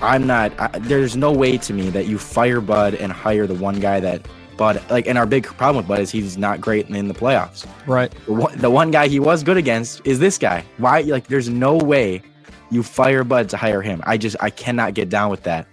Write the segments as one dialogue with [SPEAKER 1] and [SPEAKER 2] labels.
[SPEAKER 1] I'm not. I, there's no way to me that you fire Bud and hire the one guy that Bud like. And our big problem with Bud is he's not great in the playoffs.
[SPEAKER 2] Right.
[SPEAKER 1] The one, the one guy he was good against is this guy. Why? Like, there's no way you fire Bud to hire him. I just I cannot get down with that.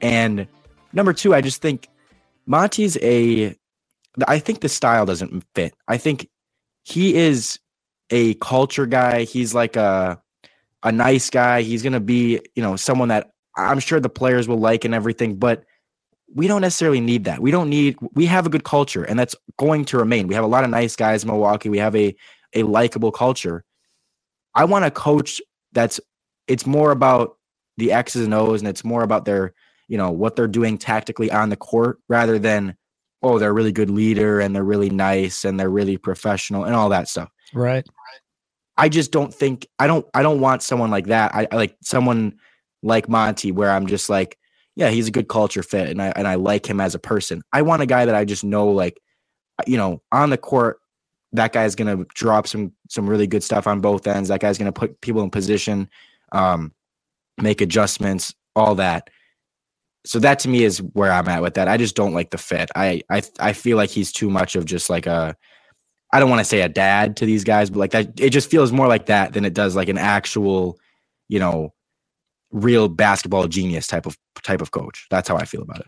[SPEAKER 1] And number two, I just think Monty's a. I think the style doesn't fit. I think he is a culture guy. He's like a a nice guy. He's gonna be you know someone that I'm sure the players will like and everything, but we don't necessarily need that. We don't need we have a good culture and that's going to remain. We have a lot of nice guys in Milwaukee. We have a a likable culture. I want a coach that's it's more about the X's and O's and it's more about their, you know, what they're doing tactically on the court rather than oh, they're a really good leader and they're really nice and they're really professional and all that stuff.
[SPEAKER 2] Right.
[SPEAKER 1] I just don't think I don't I don't want someone like that. I, I like someone like Monty, where I'm just like, yeah, he's a good culture fit, and I and I like him as a person. I want a guy that I just know, like, you know, on the court, that guy's gonna drop some some really good stuff on both ends. That guy's gonna put people in position, um, make adjustments, all that. So that to me is where I'm at with that. I just don't like the fit. I I I feel like he's too much of just like a I don't want to say a dad to these guys, but like that it just feels more like that than it does like an actual, you know, real basketball genius type of type of coach. That's how I feel about it.